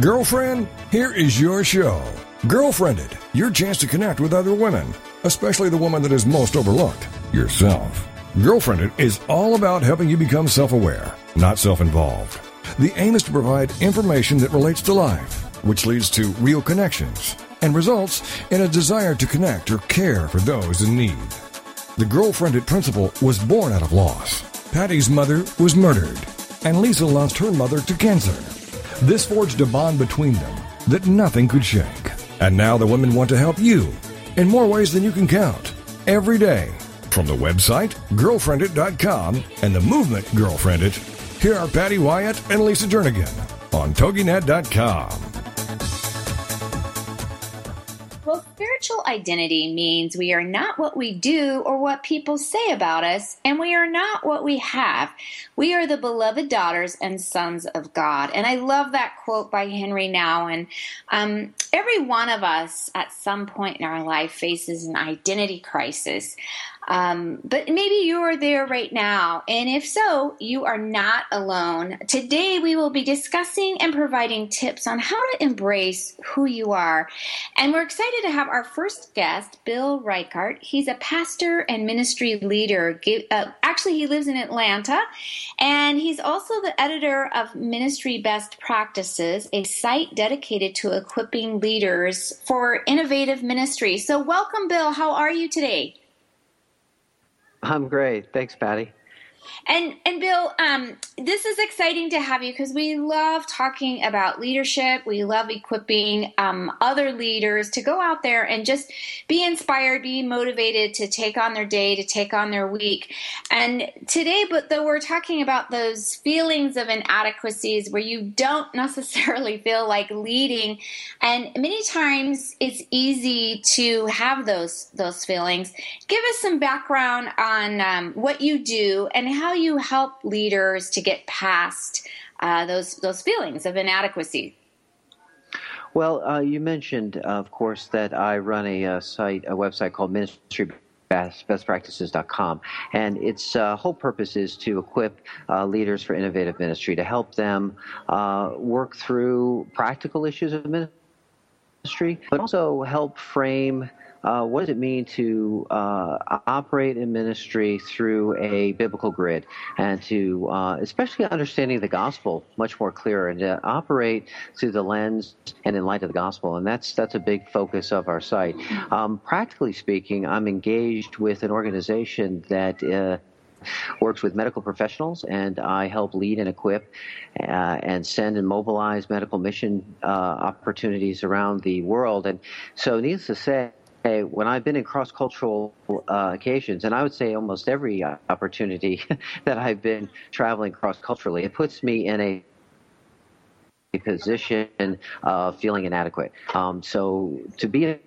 Girlfriend, here is your show. GirlfriendIT, your chance to connect with other women, especially the woman that is most overlooked, yourself. GirlfriendIT is all about helping you become self aware, not self involved. The aim is to provide information that relates to life, which leads to real connections and results in a desire to connect or care for those in need. The GirlfriendIT principle was born out of loss. Patty's mother was murdered, and Lisa lost her mother to cancer. This forged a bond between them that nothing could shake. And now the women want to help you in more ways than you can count every day. From the website, girlfriendit.com, and the movement Girlfriendit, here are Patty Wyatt and Lisa Jernigan on TogiNet.com. Spiritual identity means we are not what we do or what people say about us, and we are not what we have. We are the beloved daughters and sons of God. And I love that quote by Henri Nouwen. Um, every one of us at some point in our life faces an identity crisis. Um, but maybe you are there right now. And if so, you are not alone. Today, we will be discussing and providing tips on how to embrace who you are. And we're excited to have our first guest, Bill Reichart. He's a pastor and ministry leader. Uh, actually, he lives in Atlanta. And he's also the editor of Ministry Best Practices, a site dedicated to equipping leaders for innovative ministry. So, welcome, Bill. How are you today? I'm great. Thanks, Patty. And and Bill, um, this is exciting to have you because we love talking about leadership. We love equipping um, other leaders to go out there and just be inspired, be motivated to take on their day, to take on their week. And today, but though we're talking about those feelings of inadequacies where you don't necessarily feel like leading, and many times it's easy to have those those feelings. Give us some background on um, what you do and how you help leaders to get past uh, those those feelings of inadequacy. Well, uh, you mentioned, uh, of course, that I run a, a, uh, site, a website called Ministry Best, bestpractices.com. And its uh, whole purpose is to equip uh, leaders for innovative ministry, to help them uh, work through practical issues of ministry, but also help frame uh, what does it mean to uh, operate in ministry through a biblical grid and to uh, especially understanding the gospel much more clear and to operate through the lens and in light of the gospel and that's that's a big focus of our site um, practically speaking i'm engaged with an organization that uh, works with medical professionals, and I help lead and equip uh, and send and mobilize medical mission uh, opportunities around the world. And so, needless to say, Hey, when I've been in cross cultural uh, occasions, and I would say almost every opportunity that I've been traveling cross culturally, it puts me in a position of feeling inadequate. Um, so to be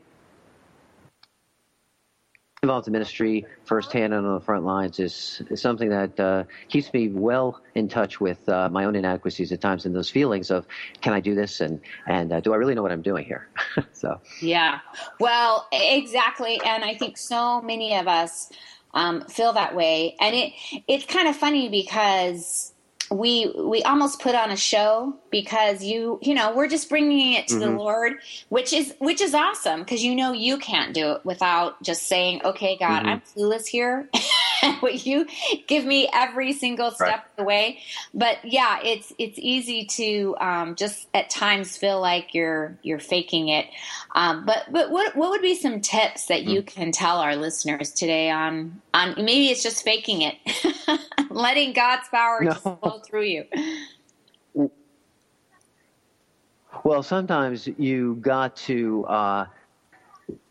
involved in ministry firsthand and on the front lines is, is something that uh, keeps me well in touch with uh, my own inadequacies at times and those feelings of can I do this? And and uh, do I really know what I'm doing here? so. Yeah, well, exactly, and I think so many of us um, feel that way, and it it's kind of funny because we we almost put on a show because you you know we're just bringing it to mm-hmm. the lord which is which is awesome because you know you can't do it without just saying okay god mm-hmm. i'm clueless here Will you give me every single step right. of the way? But yeah, it's it's easy to um, just at times feel like you're you're faking it. Um, but but what what would be some tips that you mm. can tell our listeners today on on maybe it's just faking it, letting God's power no. just flow through you. Well, sometimes you got to. Uh,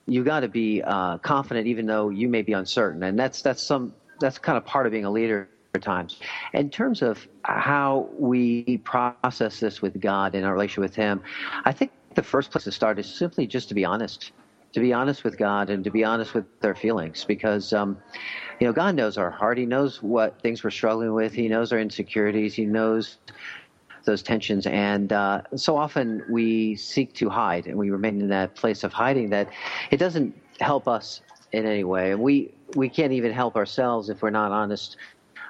you got to be uh, confident, even though you may be uncertain, and that's that's some that's kind of part of being a leader at times. In terms of how we process this with God and our relationship with Him, I think the first place to start is simply just to be honest. To be honest with God and to be honest with their feelings, because um, you know God knows our heart. He knows what things we're struggling with. He knows our insecurities. He knows those tensions. And uh, so often we seek to hide and we remain in that place of hiding that it doesn't help us in any way. And we we can't even help ourselves if we're not honest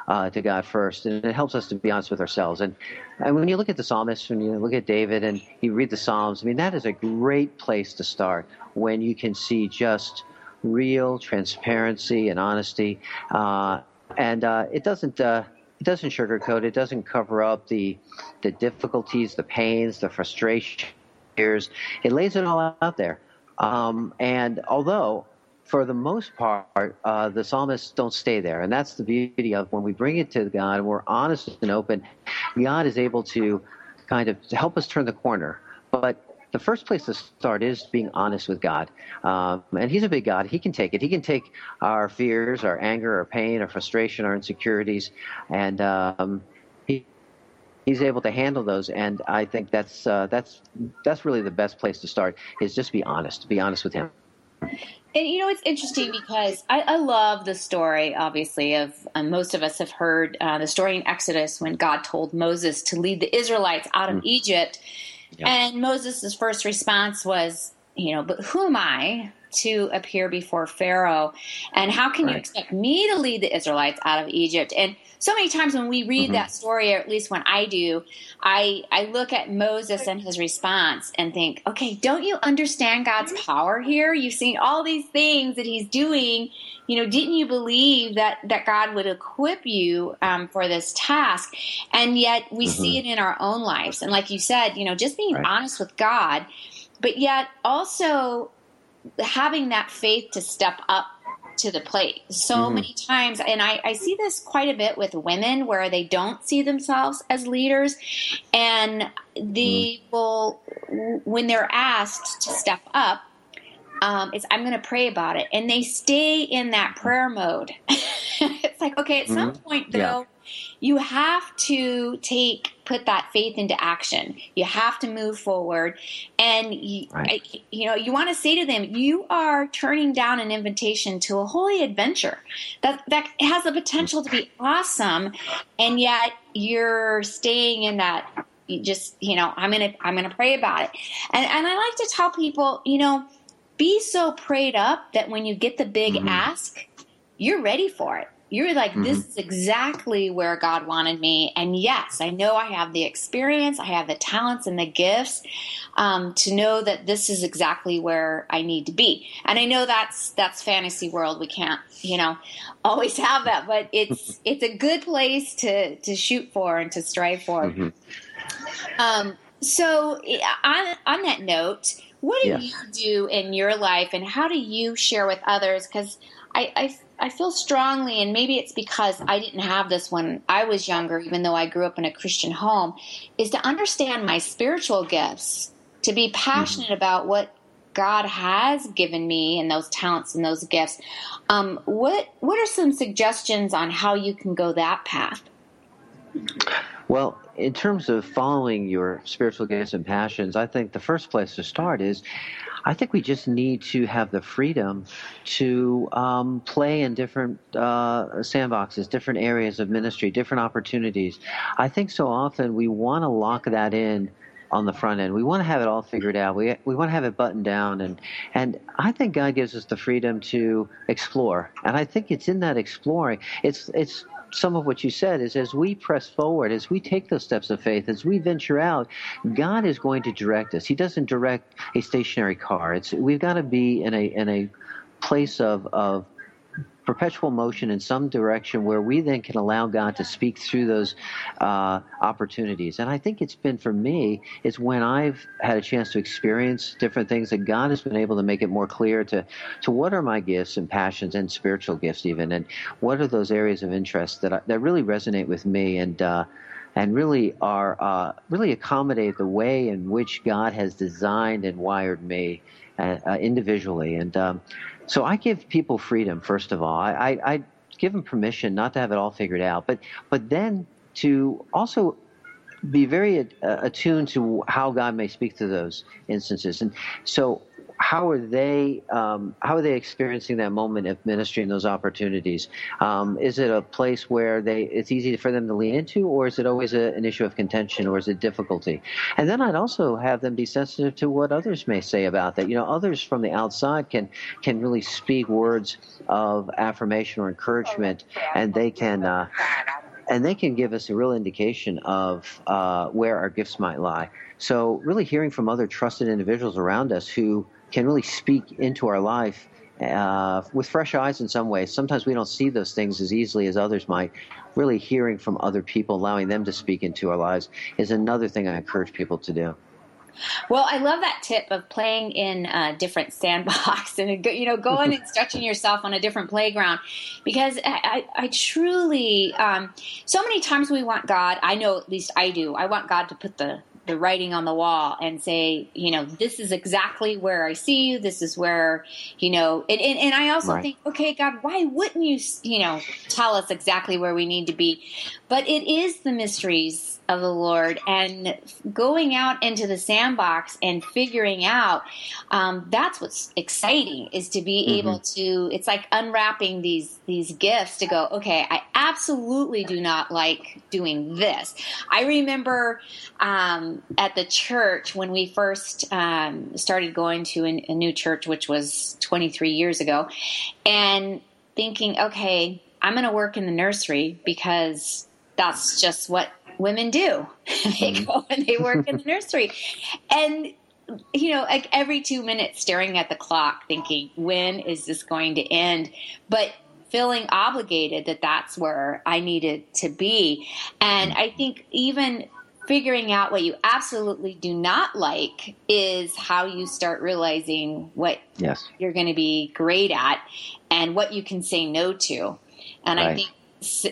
uh, to God first, and it helps us to be honest with ourselves. And and when you look at the psalmist, when you look at David, and you read the Psalms, I mean that is a great place to start when you can see just real transparency and honesty, uh, and uh, it doesn't. Uh, it doesn't sugarcoat. It doesn't cover up the the difficulties, the pains, the frustrations. It lays it all out there. Um, and although for the most part, uh, the psalmists don't stay there. And that's the beauty of when we bring it to God and we're honest and open, God is able to kind of help us turn the corner. But the first place to start is being honest with God. Um, and He's a big God. He can take it. He can take our fears, our anger, our pain, our frustration, our insecurities, and um, He He's able to handle those. And I think that's uh, that's that's really the best place to start. Is just be honest. Be honest with Him. And you know, it's interesting because I, I love the story, obviously, of um, most of us have heard uh, the story in Exodus when God told Moses to lead the Israelites out of mm. Egypt. Yeah. And Moses' first response was, you know, but who am I to appear before Pharaoh? And how can right. you expect me to lead the Israelites out of Egypt? And so many times when we read mm-hmm. that story, or at least when I do, I, I look at Moses and his response and think, okay, don't you understand God's power here? You've seen all these things that he's doing. You know, didn't you believe that, that God would equip you um, for this task? And yet we mm-hmm. see it in our own lives. And like you said, you know, just being right. honest with God, but yet also having that faith to step up to the plate so mm-hmm. many times and I, I, see this quite a bit with women where they don't see themselves as leaders and they mm-hmm. will when they're asked to step up um, it's i'm going to pray about it and they stay in that prayer mode it's like okay at mm-hmm. some point though yeah you have to take put that faith into action. You have to move forward, and you, right. you know you want to say to them, you are turning down an invitation to a holy adventure that that has the potential to be awesome, and yet you're staying in that. You just you know I'm gonna I'm gonna pray about it, and and I like to tell people you know be so prayed up that when you get the big mm-hmm. ask, you're ready for it you're like, mm-hmm. this is exactly where God wanted me. And yes, I know I have the experience, I have the talents and the gifts um, to know that this is exactly where I need to be. And I know that's that's fantasy world. We can't, you know, always have that, but it's it's a good place to to shoot for and to strive for. Mm-hmm. Um, so on on that note, what do yes. you do in your life, and how do you share with others? Because I, I I feel strongly, and maybe it's because I didn't have this when I was younger, even though I grew up in a Christian home, is to understand my spiritual gifts, to be passionate mm-hmm. about what God has given me and those talents and those gifts. Um, what what are some suggestions on how you can go that path? Well, in terms of following your spiritual gifts and passions, I think the first place to start is I think we just need to have the freedom to um, play in different uh, sandboxes, different areas of ministry, different opportunities. I think so often we want to lock that in on the front end. We want to have it all figured out. We we want to have it buttoned down, and and I think God gives us the freedom to explore. And I think it's in that exploring. It's it's some of what you said is as we press forward, as we take those steps of faith, as we venture out, God is going to direct us. He doesn't direct a stationary car. It's we've got to be in a in a place of of perpetual motion in some direction where we then can allow God to speak through those uh, opportunities. And I think it's been for me, it's when I've had a chance to experience different things that God has been able to make it more clear to, to what are my gifts and passions and spiritual gifts even, and what are those areas of interest that, I, that really resonate with me and, uh, and really are uh, really accommodate the way in which God has designed and wired me uh, uh individually. And um, so I give people freedom, first of all. I, I, give them permission not to have it all figured out, but but then to also be very attuned to how God may speak to those instances. And so how are they um, how are they experiencing that moment of ministry and those opportunities? Um, is it a place where they it's easy for them to lean into, or is it always a, an issue of contention, or is it difficulty? And then I'd also have them be sensitive to what others may say about that. You know, others from the outside can can really speak words of affirmation or encouragement, and they can. Uh, and they can give us a real indication of uh, where our gifts might lie. So, really hearing from other trusted individuals around us who can really speak into our life uh, with fresh eyes in some ways. Sometimes we don't see those things as easily as others might. Really hearing from other people, allowing them to speak into our lives, is another thing I encourage people to do. Well, I love that tip of playing in a different sandbox and you know going and stretching yourself on a different playground, because I, I, truly um, so many times we want God. I know at least I do. I want God to put the the writing on the wall and say, you know, this is exactly where I see you. This is where, you know, and, and, and I also right. think, okay, God, why wouldn't you, you know, tell us exactly where we need to be? But it is the mysteries of the Lord and going out into the sandbox and figuring out um, that's what's exciting is to be mm-hmm. able to it's like unwrapping these these gifts to go okay I absolutely do not like doing this I remember um, at the church when we first um, started going to a, a new church which was 23 years ago and thinking okay I'm going to work in the nursery because that's just what women do. they mm-hmm. go and they work in the nursery. And you know, like every two minutes staring at the clock, thinking, when is this going to end? But feeling obligated that that's where I needed to be. And I think even figuring out what you absolutely do not like is how you start realizing what yes. you're going to be great at and what you can say no to. And right. I think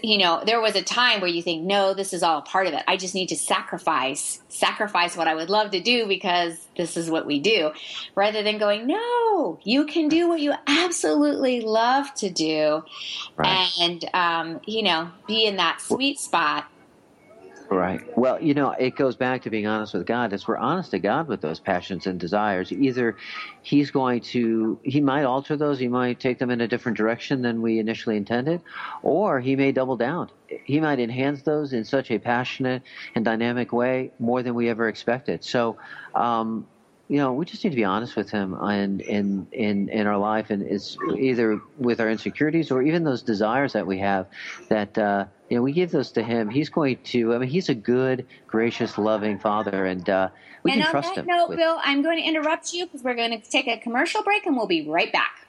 you know, there was a time where you think, no, this is all a part of it. I just need to sacrifice, sacrifice what I would love to do because this is what we do, rather than going, no, you can do what you absolutely love to do, right. and um, you know, be in that sweet spot Right. Well, you know, it goes back to being honest with God. As we're honest to God with those passions and desires, either He's going to, He might alter those, He might take them in a different direction than we initially intended, or He may double down. He might enhance those in such a passionate and dynamic way more than we ever expected. So, um, you know, we just need to be honest with him and in in in our life, and it's either with our insecurities or even those desires that we have that uh, you know we give those to him. He's going to. I mean, he's a good, gracious, loving father, and uh, we and can trust him. And on that note, Bill, I'm going to interrupt you because we're going to take a commercial break, and we'll be right back.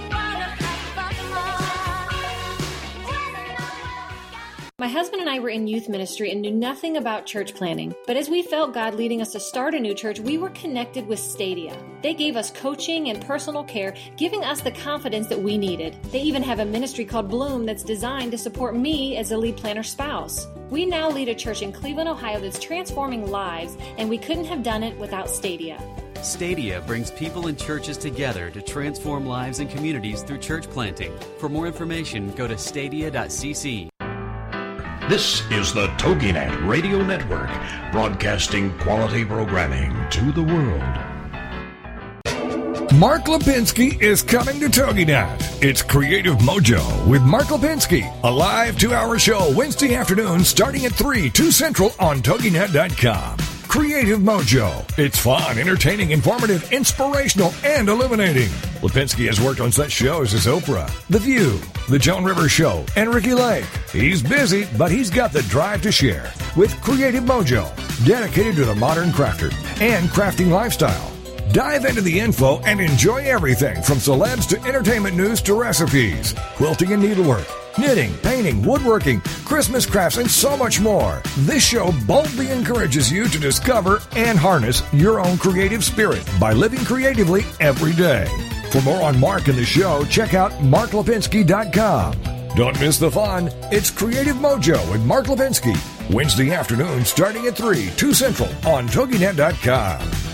In youth ministry and knew nothing about church planting. But as we felt God leading us to start a new church, we were connected with Stadia. They gave us coaching and personal care, giving us the confidence that we needed. They even have a ministry called Bloom that's designed to support me as a lead planter spouse. We now lead a church in Cleveland, Ohio that's transforming lives, and we couldn't have done it without Stadia. Stadia brings people and churches together to transform lives and communities through church planting. For more information, go to stadia.cc. This is the TogiNet Radio Network, broadcasting quality programming to the world. Mark Lipinski is coming to TogiNet. It's Creative Mojo with Mark Lipinski, a live two-hour show Wednesday afternoon starting at 3, 2 Central on TogiNet.com. Creative Mojo. It's fun, entertaining, informative, inspirational, and illuminating. Lipinski has worked on such shows as Oprah, The View, The Joan Rivers Show, and Ricki Lake. He's busy, but he's got the drive to share with Creative Mojo, dedicated to the modern crafter and crafting lifestyle. Dive into the info and enjoy everything from celebs to entertainment news to recipes, quilting and needlework knitting, painting, woodworking, Christmas crafts, and so much more. This show boldly encourages you to discover and harness your own creative spirit by living creatively every day. For more on Mark and the show, check out marklipinski.com. Don't miss the fun. It's Creative Mojo with Mark Lipinski. Wednesday afternoon starting at 3, 2 Central on TogiNet.com.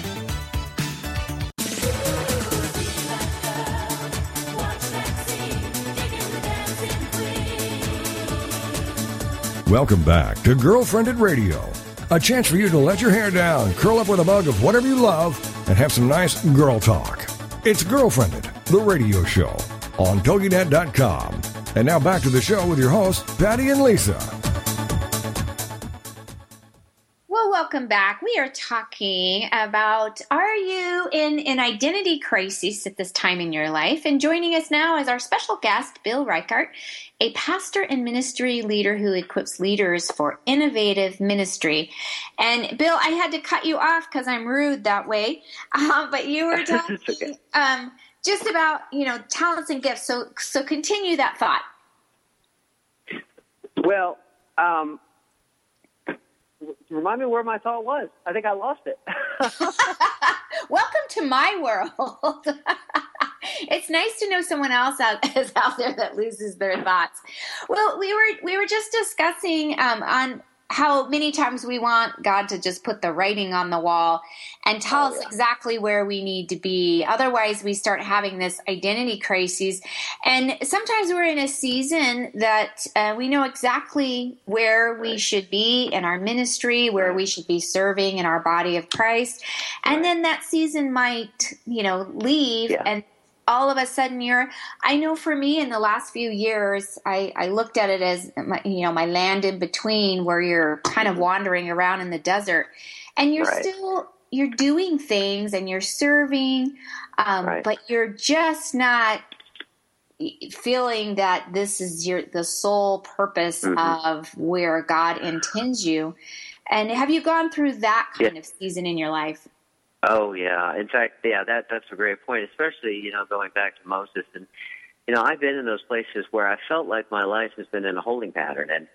Welcome back to GirlfriendIT Radio, a chance for you to let your hair down, curl up with a mug of whatever you love, and have some nice girl talk. It's GirlfriendIT, the radio show on TogiNet.com. And now back to the show with your hosts, Patty and Lisa. Well, welcome back. We are talking about are you in an identity crisis at this time in your life? And joining us now is our special guest, Bill Reichart, a pastor and ministry leader who equips leaders for innovative ministry. And Bill, I had to cut you off because I'm rude that way, uh, but you were talking okay. um, just about you know talents and gifts. So so continue that thought. Well, um, remind me where my thought was. I think I lost it. Welcome to my world. It's nice to know someone else out, is out there that loses their thoughts. Well, we were we were just discussing um, on how many times we want God to just put the writing on the wall and tell Oh, us yeah. exactly where we need to be. Otherwise, we start having this identity crisis. And sometimes we're in a season that uh, we know exactly where we should be in our ministry, where we should be serving in our body of Christ. And then that season might, you know, leave Yeah. and all of a sudden you're i know for me in the last few years i, I looked at it as my, you know my land in between where you're kind of wandering around in the desert and you're Right. still you're doing things and you're serving um, Right. but you're just not feeling that this is your the sole purpose Mhm. of where god intends you and have you gone through that kind Yeah. of season in your life Oh yeah. In fact, yeah, that that's a great point. Especially you know going back to Moses and you know I've been in those places where I felt like my life has been in a holding pattern, and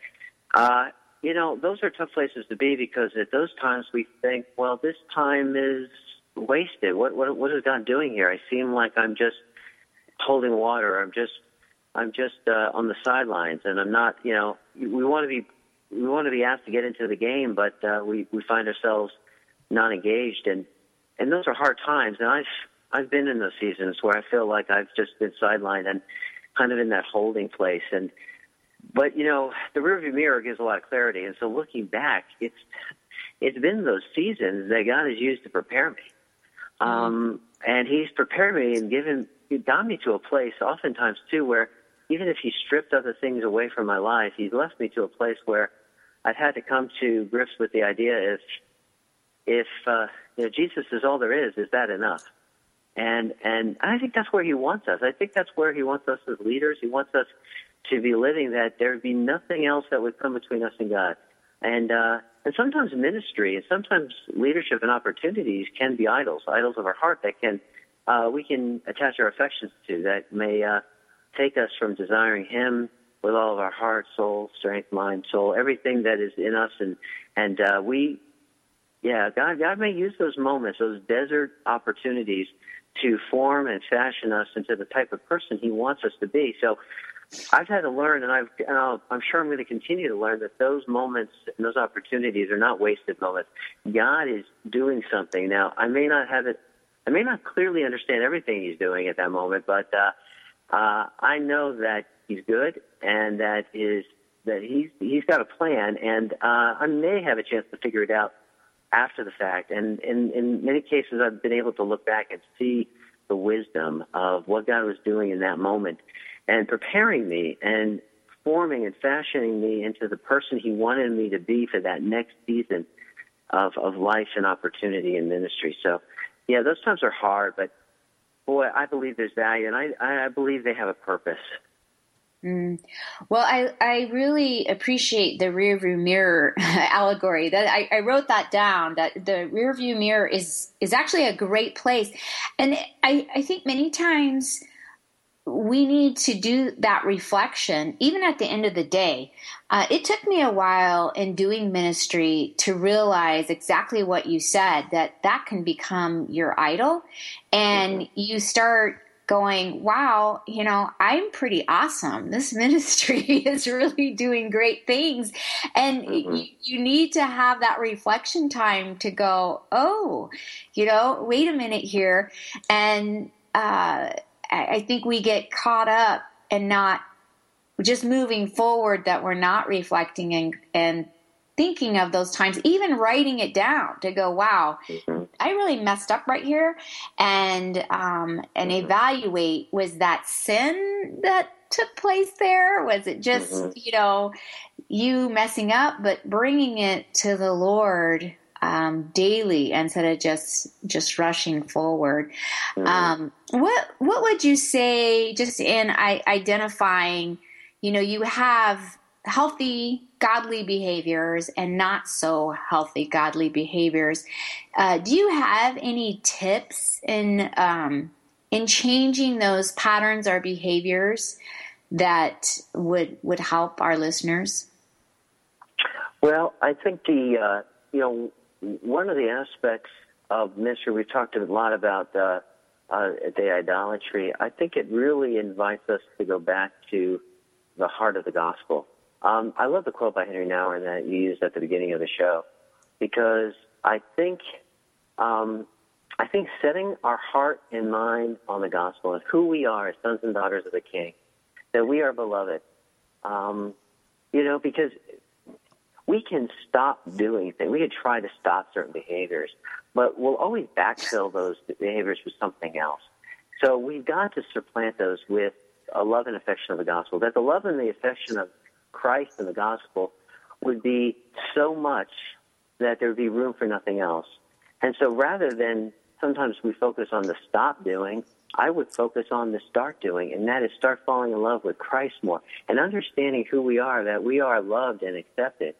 uh, you know those are tough places to be because at those times we think, well, this time is wasted. What what what is God doing here? I seem like I'm just holding water. I'm just I'm just uh, on the sidelines, and I'm not. You know, we want to be we want to be asked to get into the game, but uh, we we find ourselves not engaged and and those are hard times. And i've i've been in those seasons where i feel like i've just been sidelined and kind of in that holding place. And but you know the rearview mirror gives a lot of clarity. And so looking back it's it's been those seasons that god has used to prepare me. Um and he's prepared me and given got me to a place oftentimes too where even if he stripped other things away from my life he's left me to a place where i've had to come to grips with the idea if if uh, you know, Jesus is all there is, is that enough? And and I think that's where he wants us. I think that's where he wants us as leaders. He wants us to be living that there would be nothing else that would come between us and God. And uh, and sometimes ministry and sometimes leadership and opportunities can be idols, idols of our heart that can uh, we can attach our affections to that may uh, take us from desiring Him with all of our heart, soul, strength, mind, soul, everything that is in us, and and uh, we yeah, God, God may use those moments, those desert opportunities, to form and fashion us into the type of person He wants us to be. So, I've had to learn, and I've, and I'll, I'm sure I'm going to continue to learn that those moments and those opportunities are not wasted moments. God is doing something now. I may not have it, I may not clearly understand everything He's doing at that moment, but uh, uh, I know that He's good and that is that He's He's got a plan, and uh, I may have a chance to figure it out after the fact. And in, in many cases, I've been able to look back and see the wisdom of what God was doing in that moment and preparing me and forming and fashioning me into the person He wanted me to be for that next season of, of life and opportunity and ministry. So, yeah, those times are hard, but boy, I believe there's value, and I, I believe they have a purpose. Mm. Well, I, I really appreciate the rear view mirror allegory. That I, I wrote that down. That the rear view mirror is is actually a great place, and I, I think many times we need to do that reflection, even at the end of the day. Uh, it took me a while in doing ministry to realize exactly what you said that that can become your idol, and you start going, wow, you know, I'm pretty awesome. This ministry is really doing great things. And Mhm. you, you need to have that reflection time to go, oh, you know, wait a minute here. And uh, I, I think we get caught up and not just moving forward that we're not reflecting and, and thinking of those times, even writing it down to go, wow, mm-hmm. I really messed up right here, and um, and mm-hmm. evaluate was that sin that took place there? Was it just mm-hmm. you know you messing up, but bringing it to the Lord um, daily instead of just just rushing forward? Mm-hmm. Um, what what would you say just in I, identifying? You know, you have healthy godly behaviors and not so healthy godly behaviors. Uh, do you have any tips in um, in changing those patterns or behaviors that would would help our listeners? Well, I think the uh, you know one of the aspects of ministry we've talked a lot about uh, the idolatry. I think it really invites us to go back to the heart of the gospel. Um, I love the quote by Henri Nouwen that you used at the beginning of the show because I think um, I think setting our heart and mind on the gospel and who we are as sons and daughters of the King, that we are beloved. Um, you know, because we can stop doing things. We can try to stop certain behaviors, but we'll always backfill those behaviors with something else. So we've got to supplant those with a love and affection of the gospel. That the love and the affection of Christ and the gospel would be so much that there would be room for nothing else. And so rather than sometimes we focus on the stop doing, I would focus on the start doing, and that is start falling in love with Christ more and understanding who we are, that we are loved and accepted,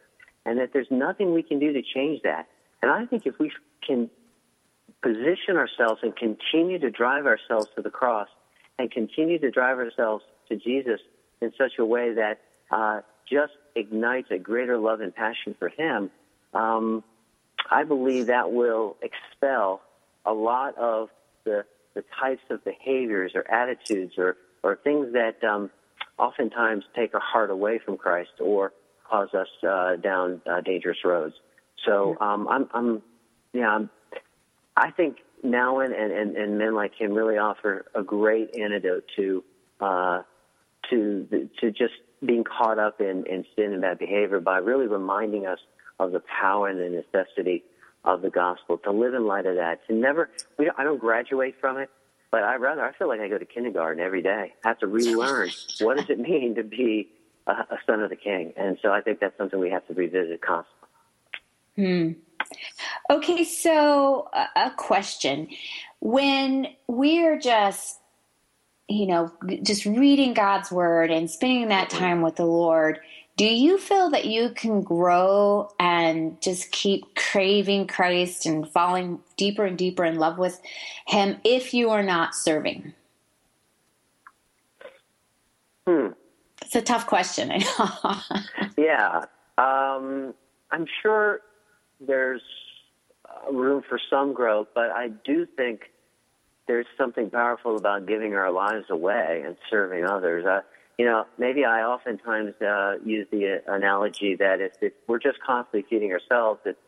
and that there's nothing we can do to change that. And I think if we can position ourselves and continue to drive ourselves to the cross and continue to drive ourselves to Jesus in such a way that uh, just ignites a greater love and passion for Him, um, I believe that will expel a lot of the, the types of behaviors or attitudes or, or things that um, oftentimes take our heart away from Christ or cause us uh, down uh, dangerous roads. So um, I'm, I'm, yeah, I'm, I think Nouwen and, and, and men like him really offer a great antidote to uh, to to just being caught up in, in sin and bad behavior by really reminding us of the power and the necessity of the gospel to live in light of that. To never, we don't, I don't graduate from it, but I rather I feel like I go to kindergarten every day. I have to relearn what does it mean to be a, a son of the King, and so I think that's something we have to revisit constantly. Hmm. Okay, so a question: When we're just you know, just reading God's word and spending that time with the Lord, do you feel that you can grow and just keep craving Christ and falling deeper and deeper in love with Him if you are not serving? Hmm. It's a tough question. I know. yeah. Um, I'm sure there's room for some growth, but I do think there's something powerful about giving our lives away and serving others. Uh, you know, maybe I oftentimes uh, use the uh, analogy that if, if we're just constantly feeding ourselves, it's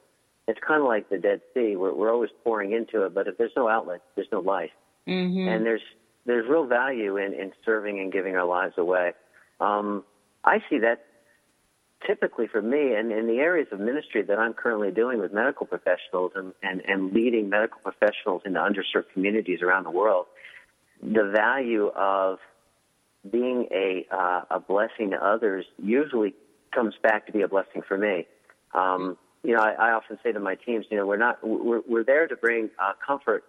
it's kind of like the Dead Sea. We're, we're always pouring into it, but if there's no outlet, there's no life. Mm-hmm. And there's there's real value in, in serving and giving our lives away. Um, I see that typically for me and in the areas of ministry that I'm currently doing with medical professionals and, and, and leading medical professionals into underserved communities around the world, the value of being a, uh, a blessing to others usually comes back to be a blessing for me. Um, you know, I, I often say to my teams, you know, we're not, we're, we're there to bring uh, comfort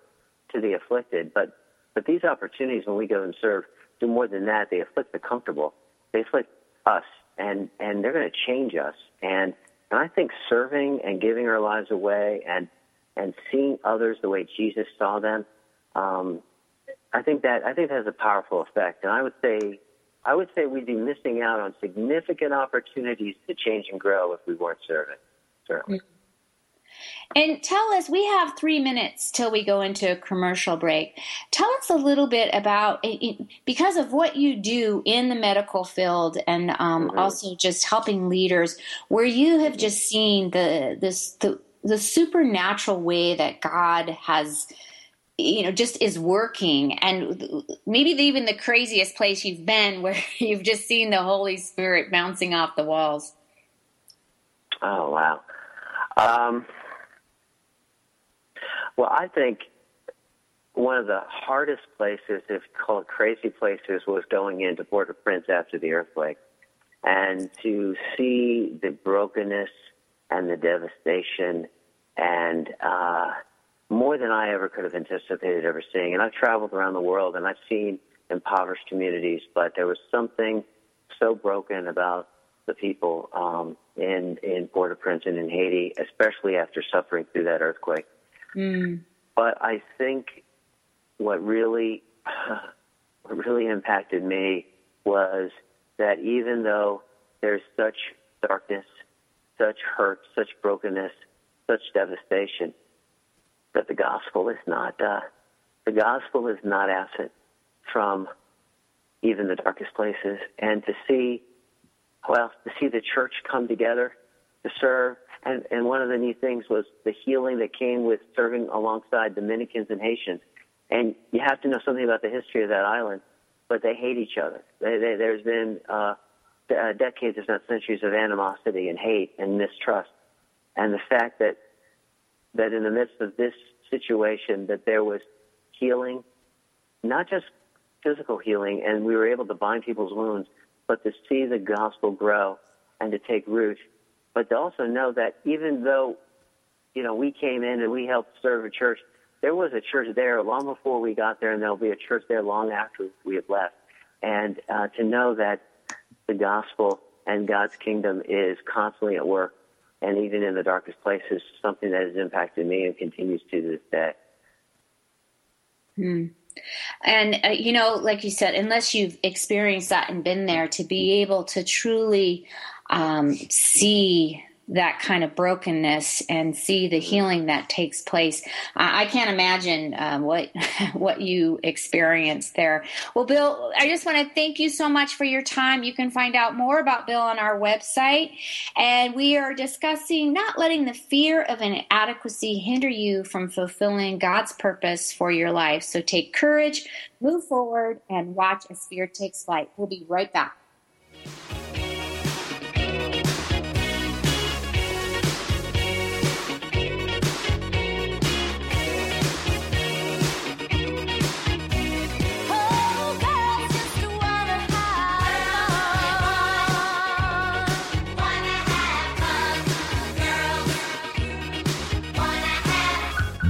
to the afflicted, but, but these opportunities when we go and serve do more than that. They afflict the comfortable. They afflict us and and they're going to change us. And and I think serving and giving our lives away and and seeing others the way Jesus saw them, um, I think that I think that has a powerful effect. And I would say I would say we'd be missing out on significant opportunities to change and grow if we weren't serving. Certainly. Mm-hmm. And tell us, we have three minutes till we go into a commercial break. Tell us a little bit about, because of what you do in the medical field and um, mm-hmm. also just helping leaders, where you have just seen the this the, the supernatural way that God has you know just is working and maybe even the craziest place you've been where you've just seen the holy spirit bouncing off the walls oh wow um, well i think one of the hardest places if called crazy places was going into port-au-prince after the earthquake and to see the brokenness and the devastation and uh, more than I ever could have anticipated ever seeing. And I've traveled around the world and I've seen impoverished communities, but there was something so broken about the people um, in in Port-au-Prince and in Haiti, especially after suffering through that earthquake. Mm. But I think what really what really impacted me was that even though there's such darkness, such hurt, such brokenness, such devastation, that the gospel is not uh, the gospel is not absent from even the darkest places, and to see well to see the church come together to serve. And, and one of the neat things was the healing that came with serving alongside Dominicans and Haitians. And you have to know something about the history of that island, but they hate each other. They, they, there's been uh, uh, decades, if not centuries, of animosity and hate and mistrust. And the fact that that in the midst of this situation that there was healing, not just physical healing, and we were able to bind people's wounds, but to see the gospel grow and to take root, but to also know that even though, you know, we came in and we helped serve a church, there was a church there long before we got there, and there'll be a church there long after we have left. And uh, to know that the gospel and God's kingdom is constantly at work and even in the darkest places, something that has impacted me and continues to this day. Hmm. And, uh, you know, like you said, unless you've experienced that and been there, to be able to truly um, see that kind of brokenness and see the healing that takes place. I can't imagine um, what what you experienced there. Well, Bill, I just want to thank you so much for your time. You can find out more about Bill on our website, and we are discussing not letting the fear of inadequacy hinder you from fulfilling God's purpose for your life. So take courage, move forward, and watch as fear takes flight. We'll be right back.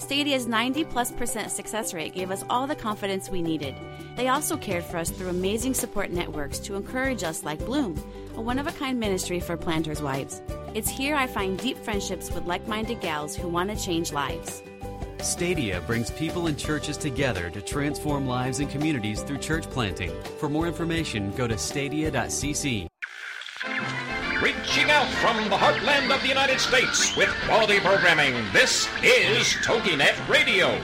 Stadia's 90 plus percent success rate gave us all the confidence we needed. They also cared for us through amazing support networks to encourage us, like Bloom, a one of a kind ministry for planters' wives. It's here I find deep friendships with like minded gals who want to change lives. Stadia brings people and churches together to transform lives and communities through church planting. For more information, go to stadia.cc. Reaching out from the heartland of the United States with quality programming, this is TogiNet Radio.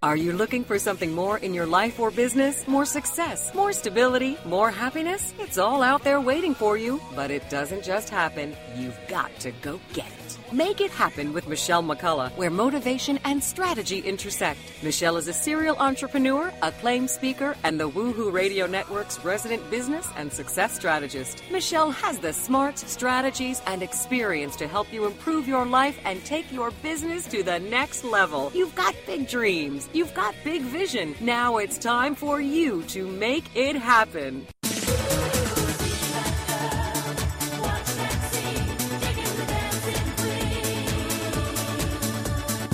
Are you looking for something more in your life or business? More success, more stability, more happiness? It's all out there waiting for you, but it doesn't just happen. You've got to go get it. Make It Happen with Michelle McCullough, where motivation and strategy intersect. Michelle is a serial entrepreneur, acclaimed speaker, and the Woohoo Radio Network's resident business and success strategist. Michelle has the smarts, strategies, and experience to help you improve your life and take your business to the next level. You've got big dreams, you've got big vision. Now it's time for you to make it happen.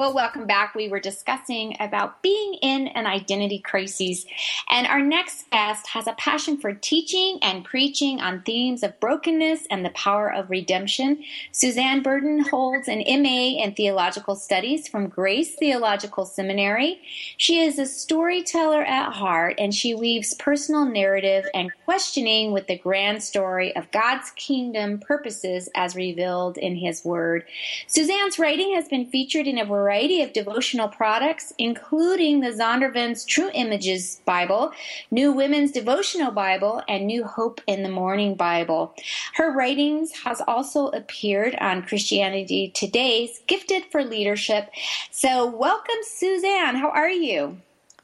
Well, welcome back. We were discussing about being in an identity crisis. And our next guest has a passion for teaching and preaching on themes of brokenness and the power of redemption. Suzanne Burden holds an MA in Theological Studies from Grace Theological Seminary. She is a storyteller at heart and she weaves personal narrative and questioning with the grand story of God's kingdom purposes as revealed in His Word. Suzanne's writing has been featured in a variety variety of devotional products, including the Zondervan's True Images Bible, New Women's Devotional Bible, and New Hope in the Morning Bible. Her writings has also appeared on Christianity Today's Gifted for Leadership. So, welcome, Suzanne. How are you?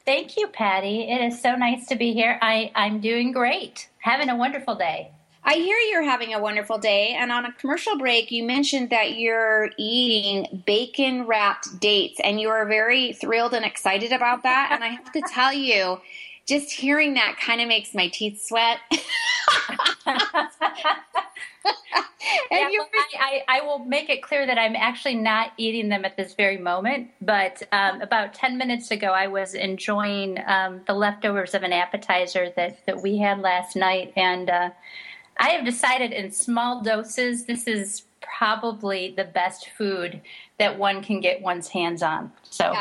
Thank you, Patty. It is so nice to be here. I, I'm doing great. Having a wonderful day. I hear you're having a wonderful day. And on a commercial break, you mentioned that you're eating bacon wrapped dates, and you are very thrilled and excited about that. and I have to tell you, just hearing that kind of makes my teeth sweat. and yeah, you I, I, I, will make it clear that I'm actually not eating them at this very moment. But um, about 10 minutes ago, I was enjoying um, the leftovers of an appetizer that, that we had last night. And uh, I have decided in small doses, this is probably the best food that one can get one's hands on. So,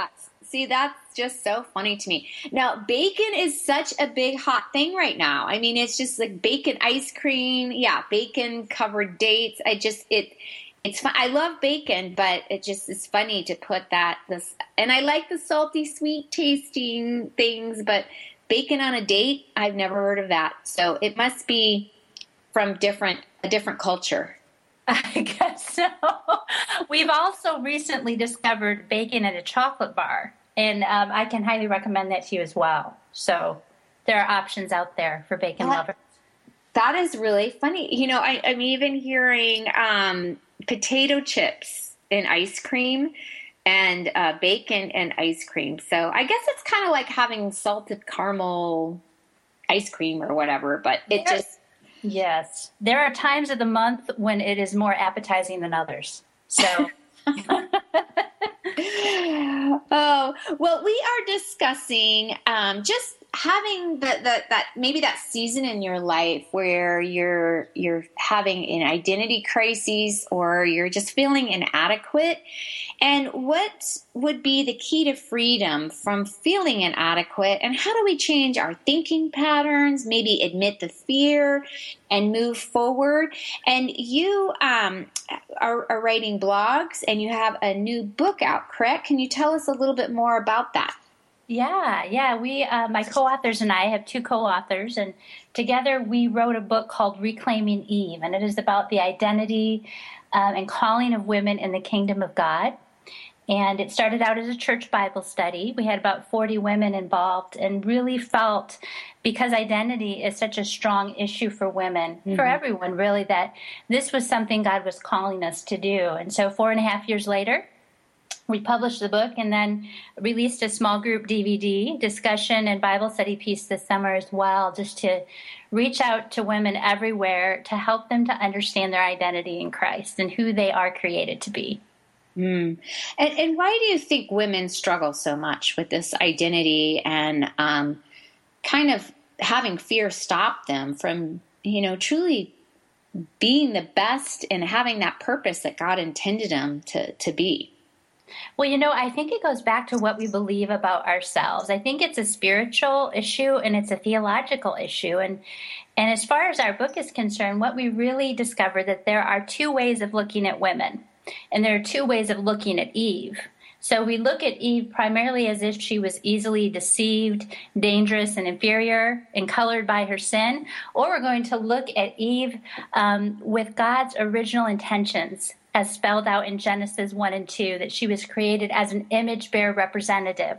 see, that's just so funny to me. Now, bacon is such a big hot thing right now. I mean, it's just like bacon ice cream. Yeah, bacon covered dates. I just, it, it's fun. I love bacon, but it just is funny to put that this and I like the salty sweet tasting things, but bacon on a date, I've never heard of that. So it must be from different a different culture. I guess so. We've also recently discovered bacon at a chocolate bar, and um, I can highly recommend that to you as well. So there are options out there for bacon that, lovers. That is really funny. You know, I, am even hearing um, potato chips in ice cream and uh, bacon and ice cream. So I guess it's kind of like having salted caramel ice cream or whatever, but it yes. just Yes. There are times of the month when it is more appetizing than others. So. oh, well, we are discussing um, just having the, the, that maybe that season in your life where you're you're having an identity crisis or you're just feeling inadequate and what would be the key to freedom from feeling inadequate and how do we change our thinking patterns maybe admit the fear and move forward? And you um, are, are writing blogs and you have a new book out correct? Can you tell us a little bit more about that yeah, yeah. We, uh, my co-authors and I have two co-authors, and together we wrote a book called Reclaiming Eve, and it is about the identity um, and calling of women in the kingdom of God. And it started out as a church Bible study. We had about 40 women involved and really felt because identity is such a strong issue for women, mm-hmm. for everyone really, that this was something God was calling us to do. And so four and a half years later, we published the book and then released a small group DVD discussion and Bible study piece this summer as well, just to reach out to women everywhere to help them to understand their identity in Christ and who they are created to be. Mm. And, and, why do you think women struggle so much with this identity and um, kind of having fear stop them from, you know, truly being the best and having that purpose that God intended them to, to be? Well, you know, I think it goes back to what we believe about ourselves. I think it's a spiritual issue and it's a theological issue. And and as far as our book is concerned, what we really discover that there are two ways of looking at women. And there are two ways of looking at Eve. So we look at Eve primarily as if she was easily deceived, dangerous, and inferior, and colored by her sin, or we're going to look at Eve um, with God's original intentions as spelled out in Genesis 1 and 2, that she was created as an image bearer representative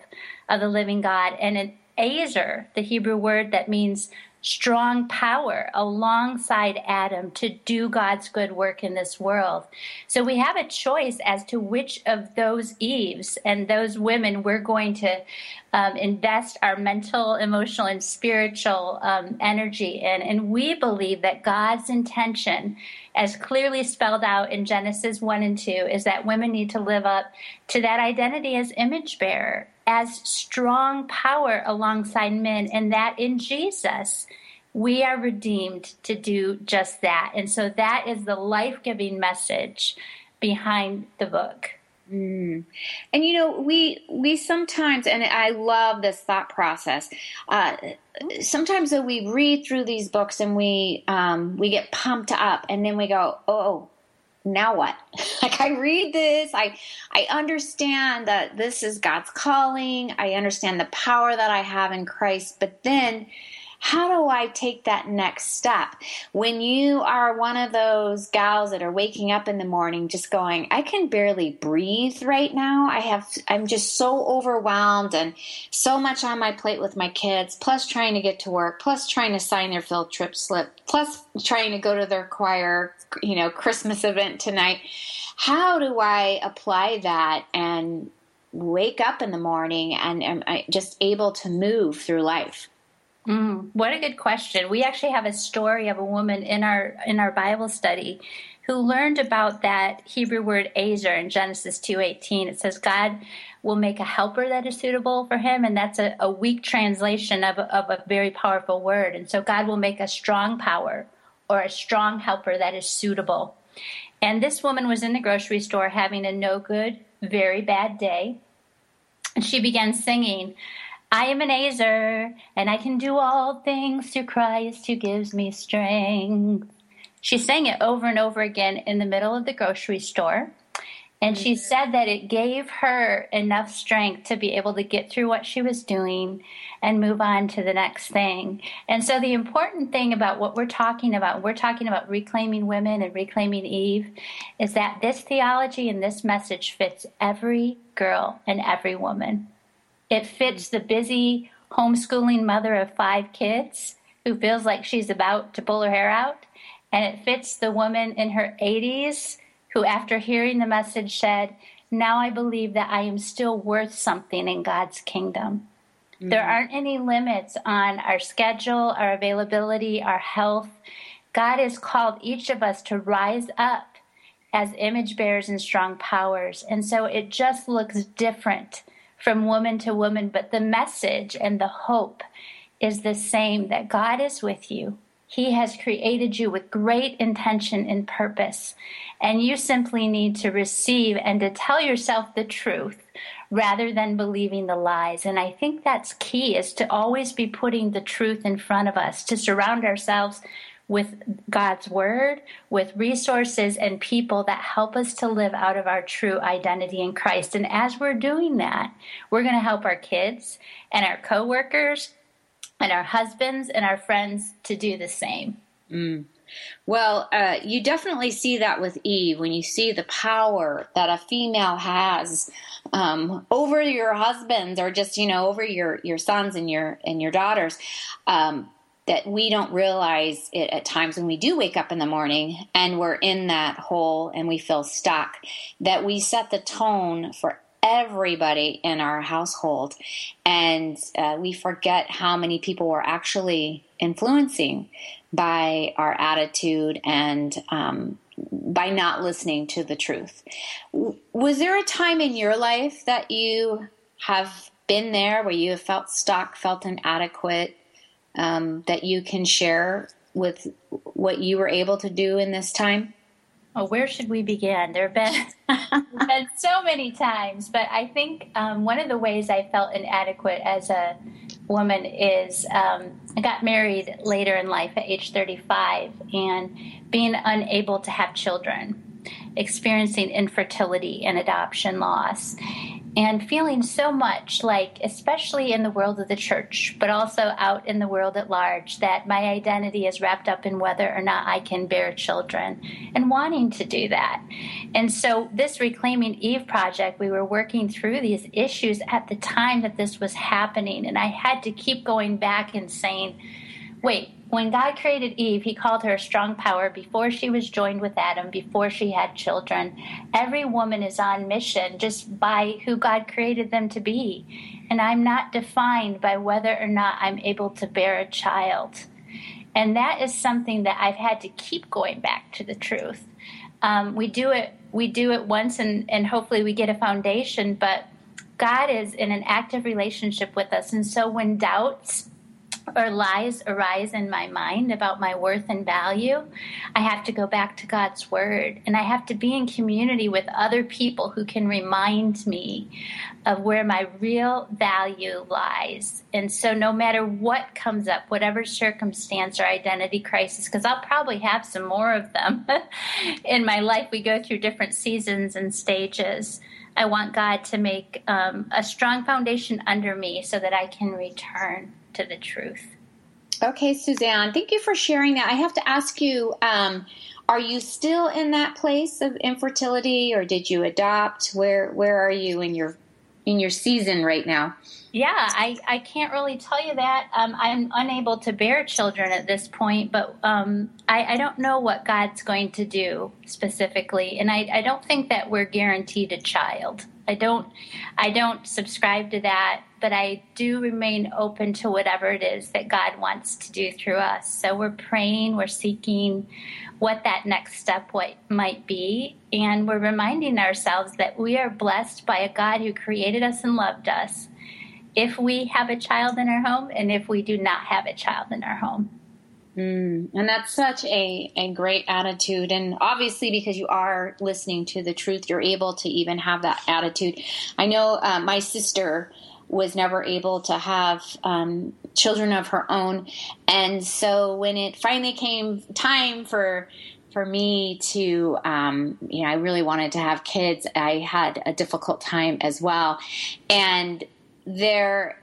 of the living God. And an Ezer, the Hebrew word that means strong power alongside Adam to do God's good work in this world. So we have a choice as to which of those Eves and those women we're going to um, invest our mental, emotional, and spiritual um, energy in. And we believe that God's intention, as clearly spelled out in Genesis 1 and 2, is that women need to live up to that identity as image bearer as strong power alongside men, and that in Jesus, we are redeemed to do just that. And so that is the life giving message behind the book. Mm. And you know, we we sometimes, and I love this thought process. Uh, sometimes though we read through these books and we um, we get pumped up, and then we go, "Oh, now what? like I read this, I I understand that this is God's calling. I understand the power that I have in Christ, but then how do I take that next step? When you are one of those gals that are waking up in the morning just going, I can barely breathe right now. I have, I'm just so overwhelmed and so much on my plate with my kids, plus trying to get to work, plus trying to sign their field trip slip, plus trying to go to their choir, you know, Christmas event tonight. How do I apply that and wake up in the morning and am I just able to move through life? Mm, what a good question. We actually have a story of a woman in our in our Bible study who learned about that Hebrew word Ezer in Genesis 2:18. It says God will make a helper that is suitable for him, and that's a, a weak translation of, of a very powerful word. And so God will make a strong power or a strong helper that is suitable. And this woman was in the grocery store having a no good, very bad day. And she began singing, I am an Ezer, and I can do all things through Christ who gives me strength. She sang it over and over again in the middle of the grocery store. And she mm-hmm. said that it gave her enough strength to be able to get through what she was doing and move on to the next thing. And so, the important thing about what we're talking about, we're talking about reclaiming women and reclaiming Eve, is that this theology and this message fits every girl and every woman. It fits the busy homeschooling mother of five kids who feels like she's about to pull her hair out. And it fits the woman in her 80s who, after hearing the message, said, Now I believe that I am still worth something in God's kingdom. Mm-hmm. There aren't any limits on our schedule, our availability, our health. God has called each of us to rise up as image bearers and strong powers. And so it just looks different from woman to woman, but the message and the hope is the same that God is with you. He has created you with great intention and purpose, and you simply need to receive and to tell yourself the truth rather than believing the lies. And I think that's key is to always be putting the truth in front of us, to surround ourselves with God's word, with resources and people that help us to live out of our true identity in Christ. And as we're doing that, we're going to help our kids and our coworkers and our husbands and our friends to do the same. Mm. Well, uh, you definitely see that with Eve when you see the power that a female has um, over your husbands or just you know over your your sons and your and your daughters. Um, that we don't realize it at times when we do wake up in the morning and we're in that hole and we feel stuck, that we set the tone for everybody in our household. And uh, we forget how many people we're actually influencing by our attitude and um, by not listening to the truth. Was there a time in your life that you have been there where you have felt stuck, felt inadequate? Um, that you can share with what you were able to do in this time? Oh, where should we begin? There have been, been so many times, but I think um, one of the ways I felt inadequate as a woman is um, I got married later in life at age 35 and being unable to have children, experiencing infertility and adoption loss and feeling so much like, especially in the world of the church, but also out in the world at large, that my identity is wrapped up in whether or not I can bear children and wanting to do that. And so, this Reclaiming Eve project, we were working through these issues at the time that this was happening, and I had to keep going back and saying, wait, when God created Eve, he called her a strong power before she was joined with Adam, before she had children. Every woman is on mission just by who God created them to be. And I'm not defined by whether or not I'm able to bear a child. And that is something that I've had to keep going back to the truth. Um, we do it we do it once and, and hopefully we get a foundation, but God is in an active relationship with us. And so when doubts or lies arise in my mind about my worth and value, I have to go back to God's word and I have to be in community with other people who can remind me of where my real value lies. And so, no matter what comes up, whatever circumstance or identity crisis, because I'll probably have some more of them in my life, we go through different seasons and stages. I want God to make um, a strong foundation under me so that I can return to the truth. Okay, Suzanne, thank you for sharing that. I have to ask you um, are you still in that place of infertility or did you adopt? Where where are you in your in your season right now? Yeah, I, I can't really tell you that. Um, I'm unable to bear children at this point, but um, I, I don't know what God's going to do specifically, and I, I don't think that we're guaranteed a child. I don't I don't subscribe to that, but I do remain open to whatever it is that God wants to do through us. So we're praying, we're seeking what that next step might be, and we're reminding ourselves that we are blessed by a God who created us and loved us. If we have a child in our home and if we do not have a child in our home. Mm, and that's such a, a great attitude. And obviously, because you are listening to the truth, you're able to even have that attitude. I know uh, my sister was never able to have um, children of her own. And so when it finally came time for for me to, um, you know, I really wanted to have kids. I had a difficult time as well, and there,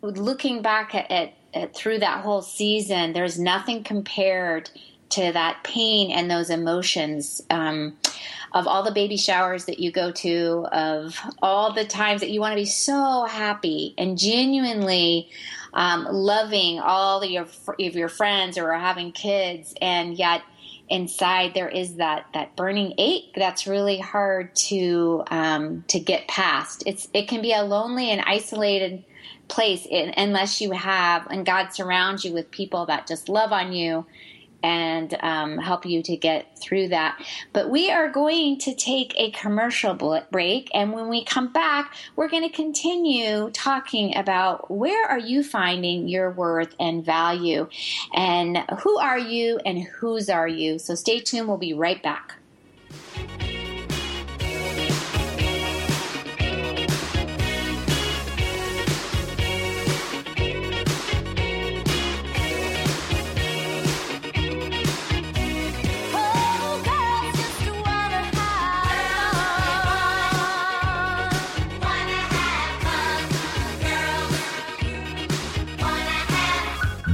looking back at, at through that whole season, there's nothing compared to that pain and those emotions um, of all the baby showers that you go to, of all the times that you want to be so happy and genuinely um, loving all of your of your friends or having kids, and yet inside there is that that burning ache that's really hard to um, to get past. It's it can be a lonely and isolated place in, unless you have and God surrounds you with people that just love on you and um, help you to get through that. But we are going to take a commercial break, and when we come back, we're going to continue talking about where are you finding your worth and value, and who are you and whose are you. So stay tuned. We'll be right back.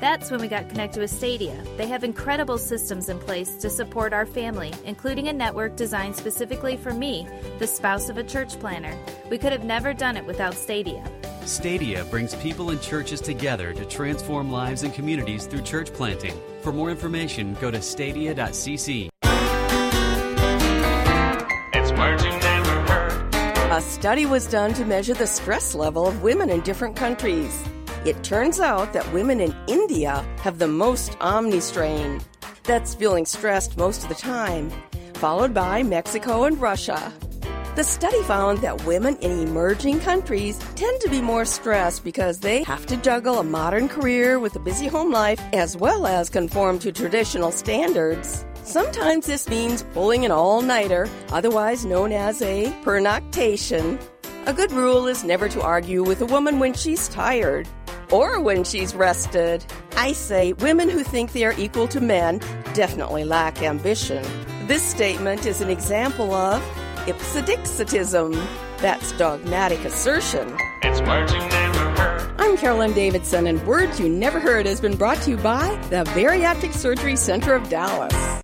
That's when we got connected with Stadia. They have incredible systems in place to support our family, including a network designed specifically for me, the spouse of a church planter. We could have never done it without Stadia. Stadia brings people and churches together to transform lives and communities through church planting. For more information, go to stadia.cc. It's words you never heard. A study was done to measure the stress level of women in different countries. It turns out that women in India have the most omni strain. That's feeling stressed most of the time, followed by Mexico and Russia. The study found that women in emerging countries tend to be more stressed because they have to juggle a modern career with a busy home life as well as conform to traditional standards. Sometimes this means pulling an all nighter, otherwise known as a pernoctation. A good rule is never to argue with a woman when she's tired or when she's rested. I say women who think they are equal to men definitely lack ambition. This statement is an example of ipsedixitism. That's dogmatic assertion. It's words you never heard. I'm Carolyn Davidson, and Words You Never Heard has been brought to you by the Bariatric Surgery Center of Dallas.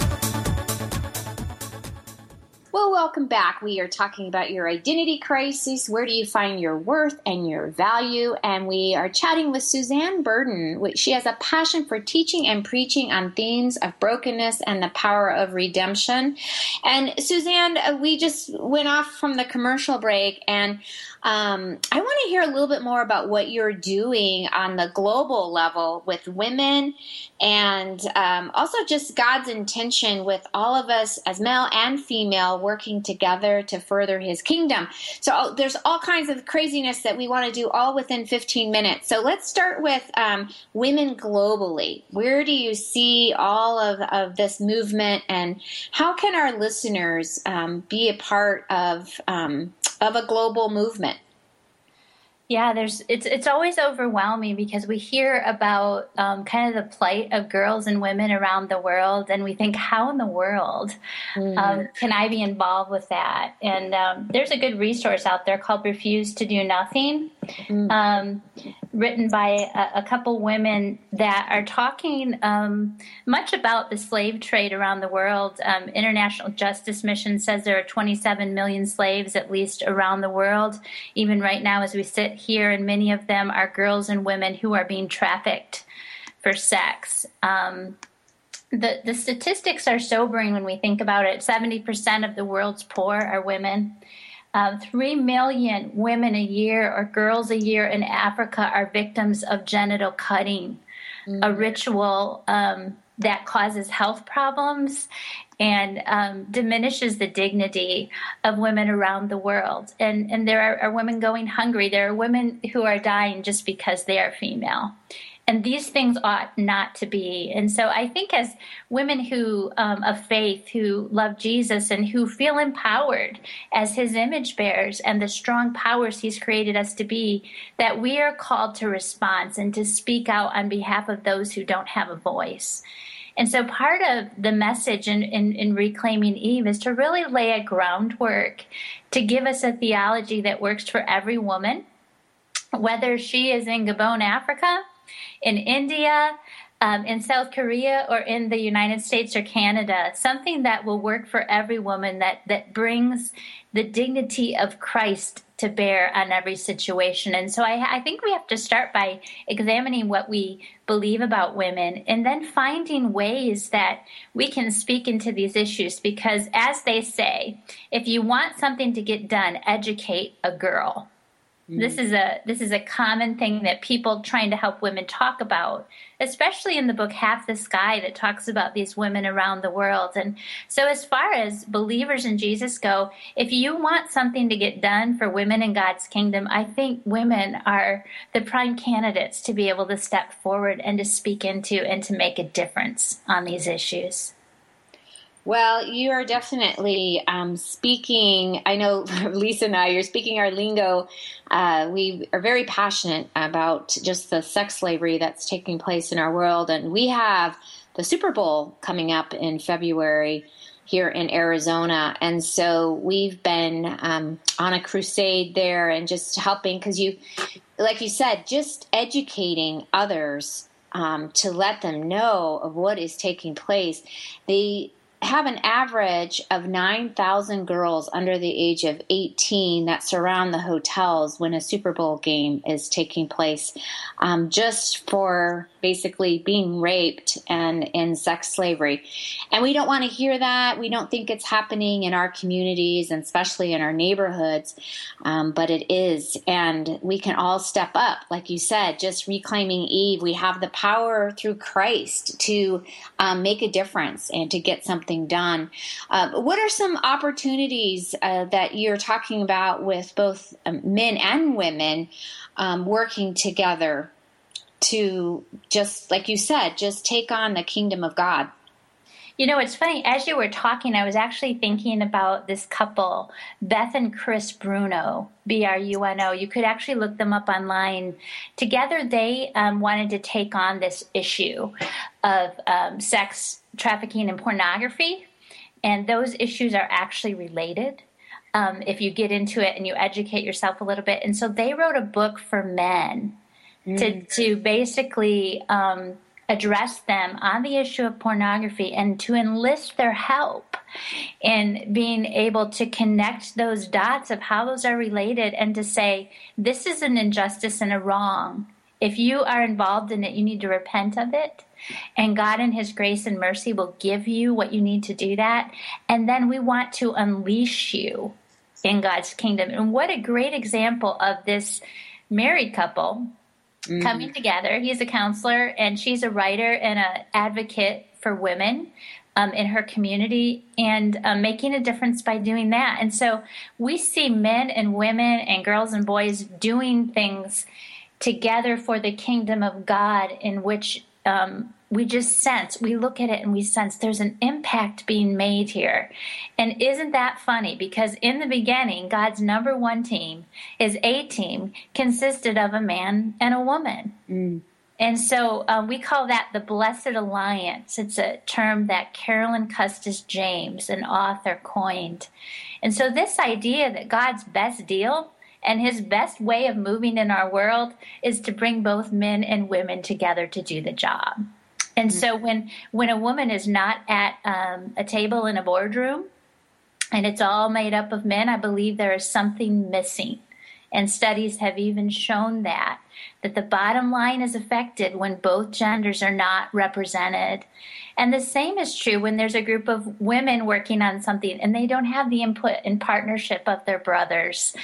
Welcome back. We are talking about your identity crisis. Where do you find your worth and your value? And we are chatting with Suzanne Burden. She has a passion for teaching and preaching on themes of brokenness and the power of redemption. And Suzanne, uh, we just went off from the commercial break and um, I want to hear a little bit more about what you're doing on the global level with women and um, also just God's intention with all of us as male and female working together to further his kingdom. So oh, there's all kinds of craziness that we want to do all within 15 minutes. So let's start with um, women globally. Where do you see all of, of this movement and how can our listeners um, be a part of, um, of a global movement? Yeah, there's it's it's always overwhelming because we hear about um, kind of the plight of girls and women around the world, and we think, how in the world mm. um, can I be involved with that? And um, there's a good resource out there called "Refuse to Do Nothing," mm. written by a, a, couple women that are talking um, much about the slave trade around the world. Um, International Justice Mission says there are 27 million slaves at least around the world, even right now as we sit here, and many of them are girls and women who are being trafficked for sex. Um, the, the statistics are sobering when we think about it. 70% of the world's poor are women. Um, 3 million women a year or girls a year in Africa are victims of genital cutting, mm-hmm. a ritual um, that causes health problems and um, diminishes the dignity of women around the world. And, and there are, are women going hungry. There are women who are dying just because they are female and these things ought not to be. And so I think as women who um, of faith who love Jesus and who feel empowered as his image bearers and the strong powers he's created us to be, that we are called to response and to speak out on behalf of those who don't have a voice. And so part of the message in, in, in, Reclaiming Eve is to really lay a groundwork to give us a theology that works for every woman, whether she is in Gabon, Africa, in India, um, in South Korea, or in the United States or Canada, something that will work for every woman that, that brings the dignity of Christ to bear on every situation. And so I, I, think we have to start by examining what we believe about women and then finding ways that we can speak into these issues. Because as they say, if you want something to get done, educate a girl. This is a this is a common thing that people trying to help women talk about, especially in the book Half the Sky that talks about these women around the world. And so as far as believers in Jesus go, if you want something to get done for women in God's kingdom, I think women are the prime candidates to be able to step forward and to speak into and to make a difference on these issues. Well, you are definitely um, speaking. I know Lisa and I, you're speaking our lingo. Uh, we are very passionate about just the sex slavery that's taking place in our world. And we have the Super Bowl coming up in February here in Arizona. And so we've been um, on a crusade there and just helping because you, like you said, just educating others um, to let them know of what is taking place. The have an average of 9,000 girls under the age of 18 that surround the hotels when a Super Bowl game is taking place um, just for basically being raped and in sex slavery. And we don't want to hear that. We don't think it's happening in our communities and especially in our neighborhoods, um, but it is. And we can all step up, like you said, just reclaiming Eve. We have the power through Christ to um, make a difference and to get something something done. Um, what are some opportunities uh, that you're talking about with both um, men and women um, working together to just, like you said, just take on the kingdom of God? You know, it's funny. As you were talking, I was actually thinking about this couple, Beth and Chris Bruno, B R U N O. You could actually look them up online. Together, they um, wanted to take on this issue of um, sex trafficking and pornography, and those issues are actually related. Um, if you get into it and you educate yourself a little bit, and so they wrote a book for men mm. to to basically um, address them on the issue of pornography and to enlist their help in being able to connect those dots of how those are related and to say, this is an injustice and a wrong. If you are involved in it, you need to repent of it. And God, in His grace and mercy, will give you what you need to do that. And then we want to unleash you in God's kingdom. And what a great example of this married couple mm. coming together. He's a counselor, and she's a writer and an advocate for women. Um, in her community and um, making a difference by doing that. And so we see men and women and girls and boys doing things together for the kingdom of God in which um, we just sense, we look at it and we sense there's an impact being made here. And isn't that funny? Because in the beginning, God's number one team, his A team, consisted of a man and a woman. Mm. And so um, we call that the Blessed Alliance. It's a term that Carolyn Custis James, an author, coined. And so this idea that God's best deal and his best way of moving in our world is to bring both men and women together to do the job. And mm-hmm. so when when a woman is not at um, a table in a boardroom and it's all made up of men, I believe there is something missing. And studies have even shown that that the bottom line is affected when both genders are not represented. And the same is true when there's a group of women working on something and they don't have the input and partnership of their brothers.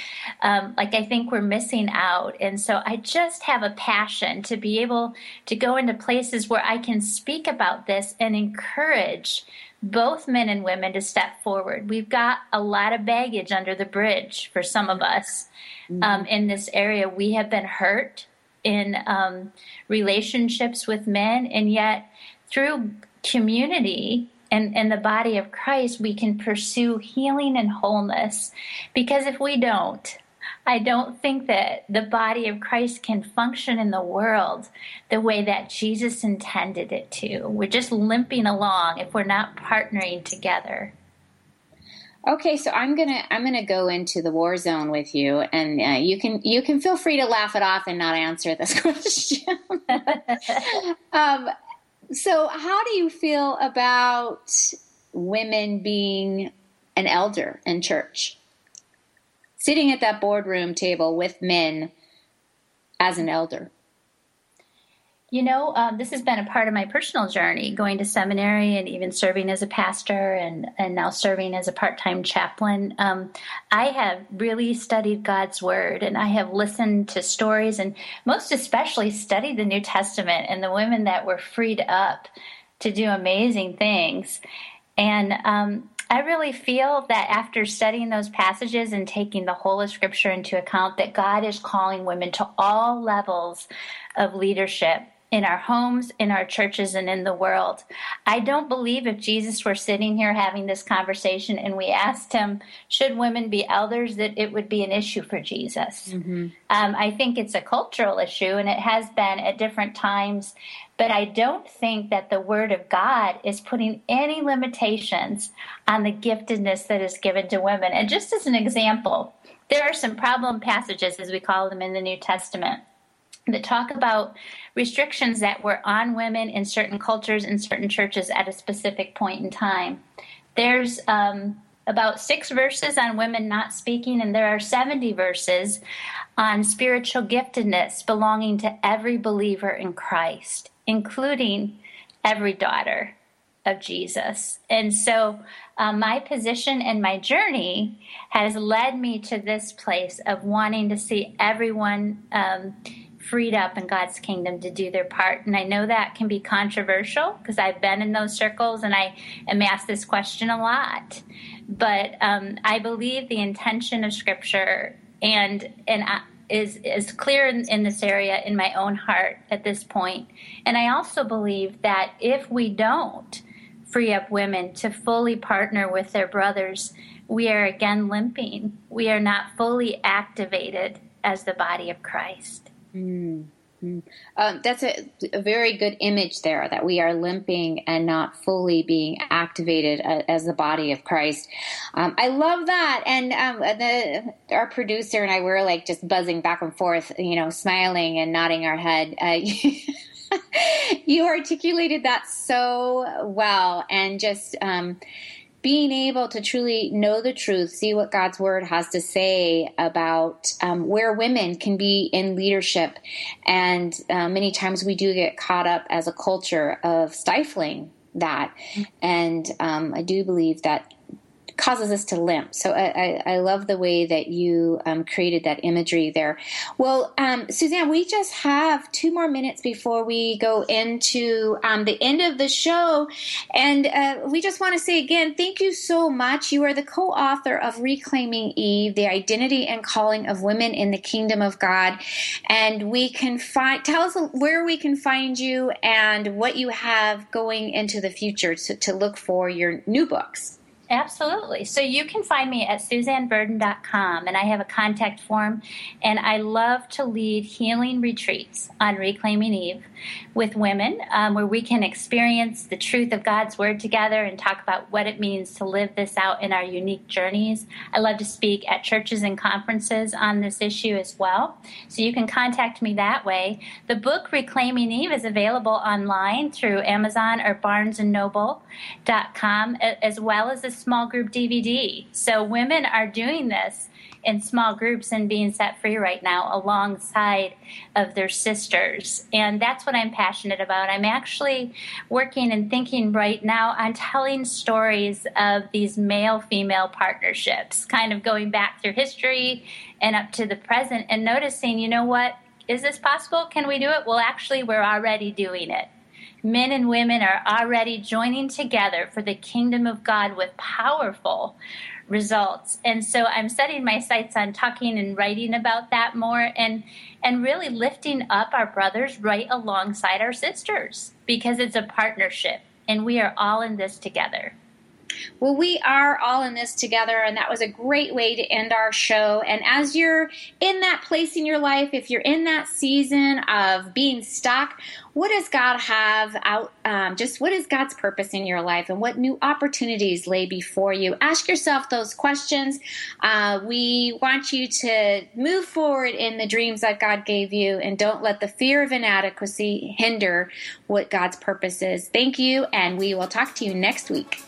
Um, like, I think we're missing out. And so I just have a passion to be able to go into places where I can speak about this and encourage both men and women to step forward. We've got a lot of baggage under the bridge for some of us mm-hmm. um, in this area. We have been hurt in um, relationships with men, and yet through community and, and the body of Christ, we can pursue healing and wholeness. Because if we don't, I don't think that the body of Christ can function in the world the way that Jesus intended it to. We're just limping along if we're not partnering together. Okay, so I'm gonna I'm gonna go into the war zone with you, and uh, you can you can feel free to laugh it off and not answer this question. um, so, how do you feel about women being an elder in church? Sitting at that boardroom table with men as an elder? You know, um, this has been a part of my personal journey, going to seminary and even serving as a pastor and, and now serving as a part time chaplain. Um, I have really studied God's Word and I have listened to stories and most especially studied the New Testament and the women that were freed up to do amazing things. And um, I really feel that after studying those passages and taking the whole of Scripture into account, that God is calling women to all levels of leadership in our homes, in our churches, and in the world. I don't believe if Jesus were sitting here having this conversation and we asked him, should women be elders, that it would be an issue for Jesus. Mm-hmm. Um, I think it's a cultural issue, and it has been at different times. But I don't think that the Word of God is putting any limitations on the giftedness that is given to women. And just as an example, there are some problem passages, as we call them in the New Testament that talk about restrictions that were on women in certain cultures and certain churches at a specific point in time. There's um, about six verses on women not speaking, and there are 70 verses on spiritual giftedness belonging to every believer in Christ, including every daughter of Jesus. And so, um, my position and my journey has led me to this place of wanting to see everyone um, freed up in God's kingdom to do their part. And I know that can be controversial because I've been in those circles and I am asked this question a lot. But um, I believe the intention of Scripture and and I, is is clear in, in this area in my own heart at this point. And I also believe that if we don't free up women to fully partner with their brothers, we are again limping. We are not fully activated as the body of Christ. Mm. Um, that's a, a, very good image there that we are limping and not fully being activated uh, as the body of Christ. Um, I love that. And um, the, our producer and I were like just buzzing back and forth, you know, smiling and nodding our head. Uh, you articulated that so well and just um, being able to truly know the truth, see what God's word has to say about um, where women can be in leadership. And uh, many times we do get caught up as a culture of stifling that. And um, I do believe that causes us to limp. So I, I, I love the way that you um, created that imagery there. Well, um, Suzanne, we just have two more minutes before we go into um, the end of the show. And uh, we just want to say again, thank you so much. You are the co author of Reclaiming Eve, the identity and calling of women in the kingdom of God. And we can find, tell us where we can find you and what you have going into the future to, to look for your new books. Absolutely. So you can find me at suzanneburden.com and I have a contact form and I love to lead healing retreats on Reclaiming Eve with women um, where we can experience the truth of God's Word together and talk about what it means to live this out in our unique journeys. I love to speak at churches and conferences on this issue as well. So you can contact me that way. The book Reclaiming Eve is available online through Amazon or barnesandnoble.com as well as a small group DVD. So women are doing this in small groups and being set free right now alongside of their sisters. And that's what I'm passionate about. I'm actually working and thinking right now on telling stories of these male female partnerships, kind of going back through history and up to the present and noticing, you know what? Is this possible? Can we do it? Well, actually, we're already doing it men and women are already joining together for the kingdom of God with powerful results. And so I'm setting my sights on talking and writing about that more and and really lifting up our brothers right alongside our sisters because it's a partnership and we are all in this together. Well, we are all in this together, and that was a great way to end our show. And as you're in that place in your life, if you're in that season of being stuck, what does God have out? Um, just what is God's purpose in your life, and what new opportunities lay before you? Ask yourself those questions. Uh, we want you to move forward in the dreams that God gave you, and don't let the fear of inadequacy hinder what God's purpose is. Thank you, and we will talk to you next week.